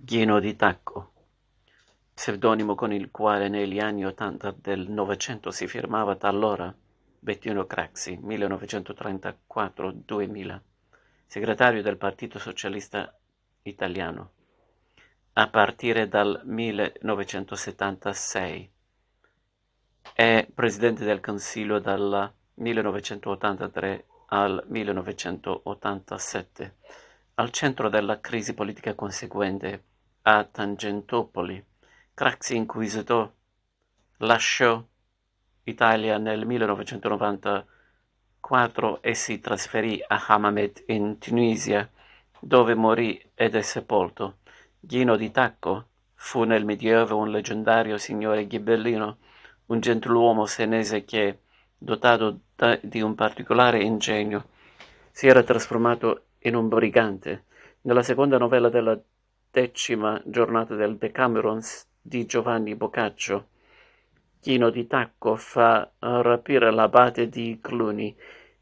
Ghino di Tacco, pseudonimo con il quale negli anni Ottanta del Novecento si firmava talora Bettino Craxi, 1934-2000, segretario del Partito Socialista Italiano, a partire dal 1976 è presidente del Consiglio dal 1983 al 1987. Al centro della crisi politica conseguente a Tangentopoli, Craxi inquisitò lasciò Italia nel 1994 e si trasferì a Hammamet in Tunisia, dove morì ed è sepolto. Ghino di Tacco fu nel Medioevo un leggendario signore ghibellino, un gentiluomo senese che, dotato di un particolare ingegno, si era trasformato in un brigante. Nella seconda novella della decima giornata del Decameron di Giovanni Boccaccio, Chino di Tacco fa rapire l'abate di Cluny,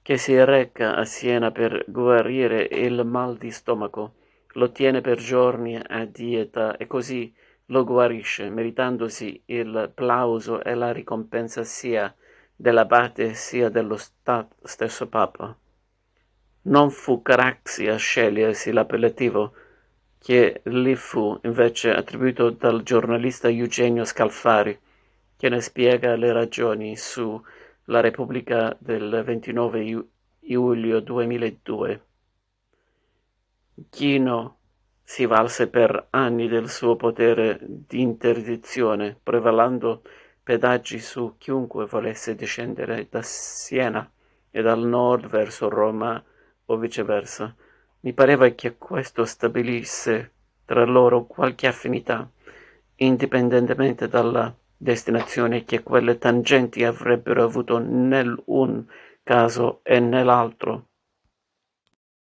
che si reca a Siena per guarire il mal di stomaco. Lo tiene per giorni a dieta e così lo guarisce, meritandosi il plauso e la ricompensa sia dell'abate sia dello stesso Papa. Non fu Caraxi a scegliersi l'appellativo, che gli fu invece attribuito dal giornalista Eugenio Scalfari, che ne spiega le ragioni su La Repubblica del 29 luglio 2002. Ghino si valse per anni del suo potere di interdizione, prevalando pedaggi su chiunque volesse discendere da Siena e dal nord verso Roma o viceversa. Mi pareva che questo stabilisse tra loro qualche affinità, indipendentemente dalla destinazione che quelle tangenti avrebbero avuto nell'un caso e nell'altro.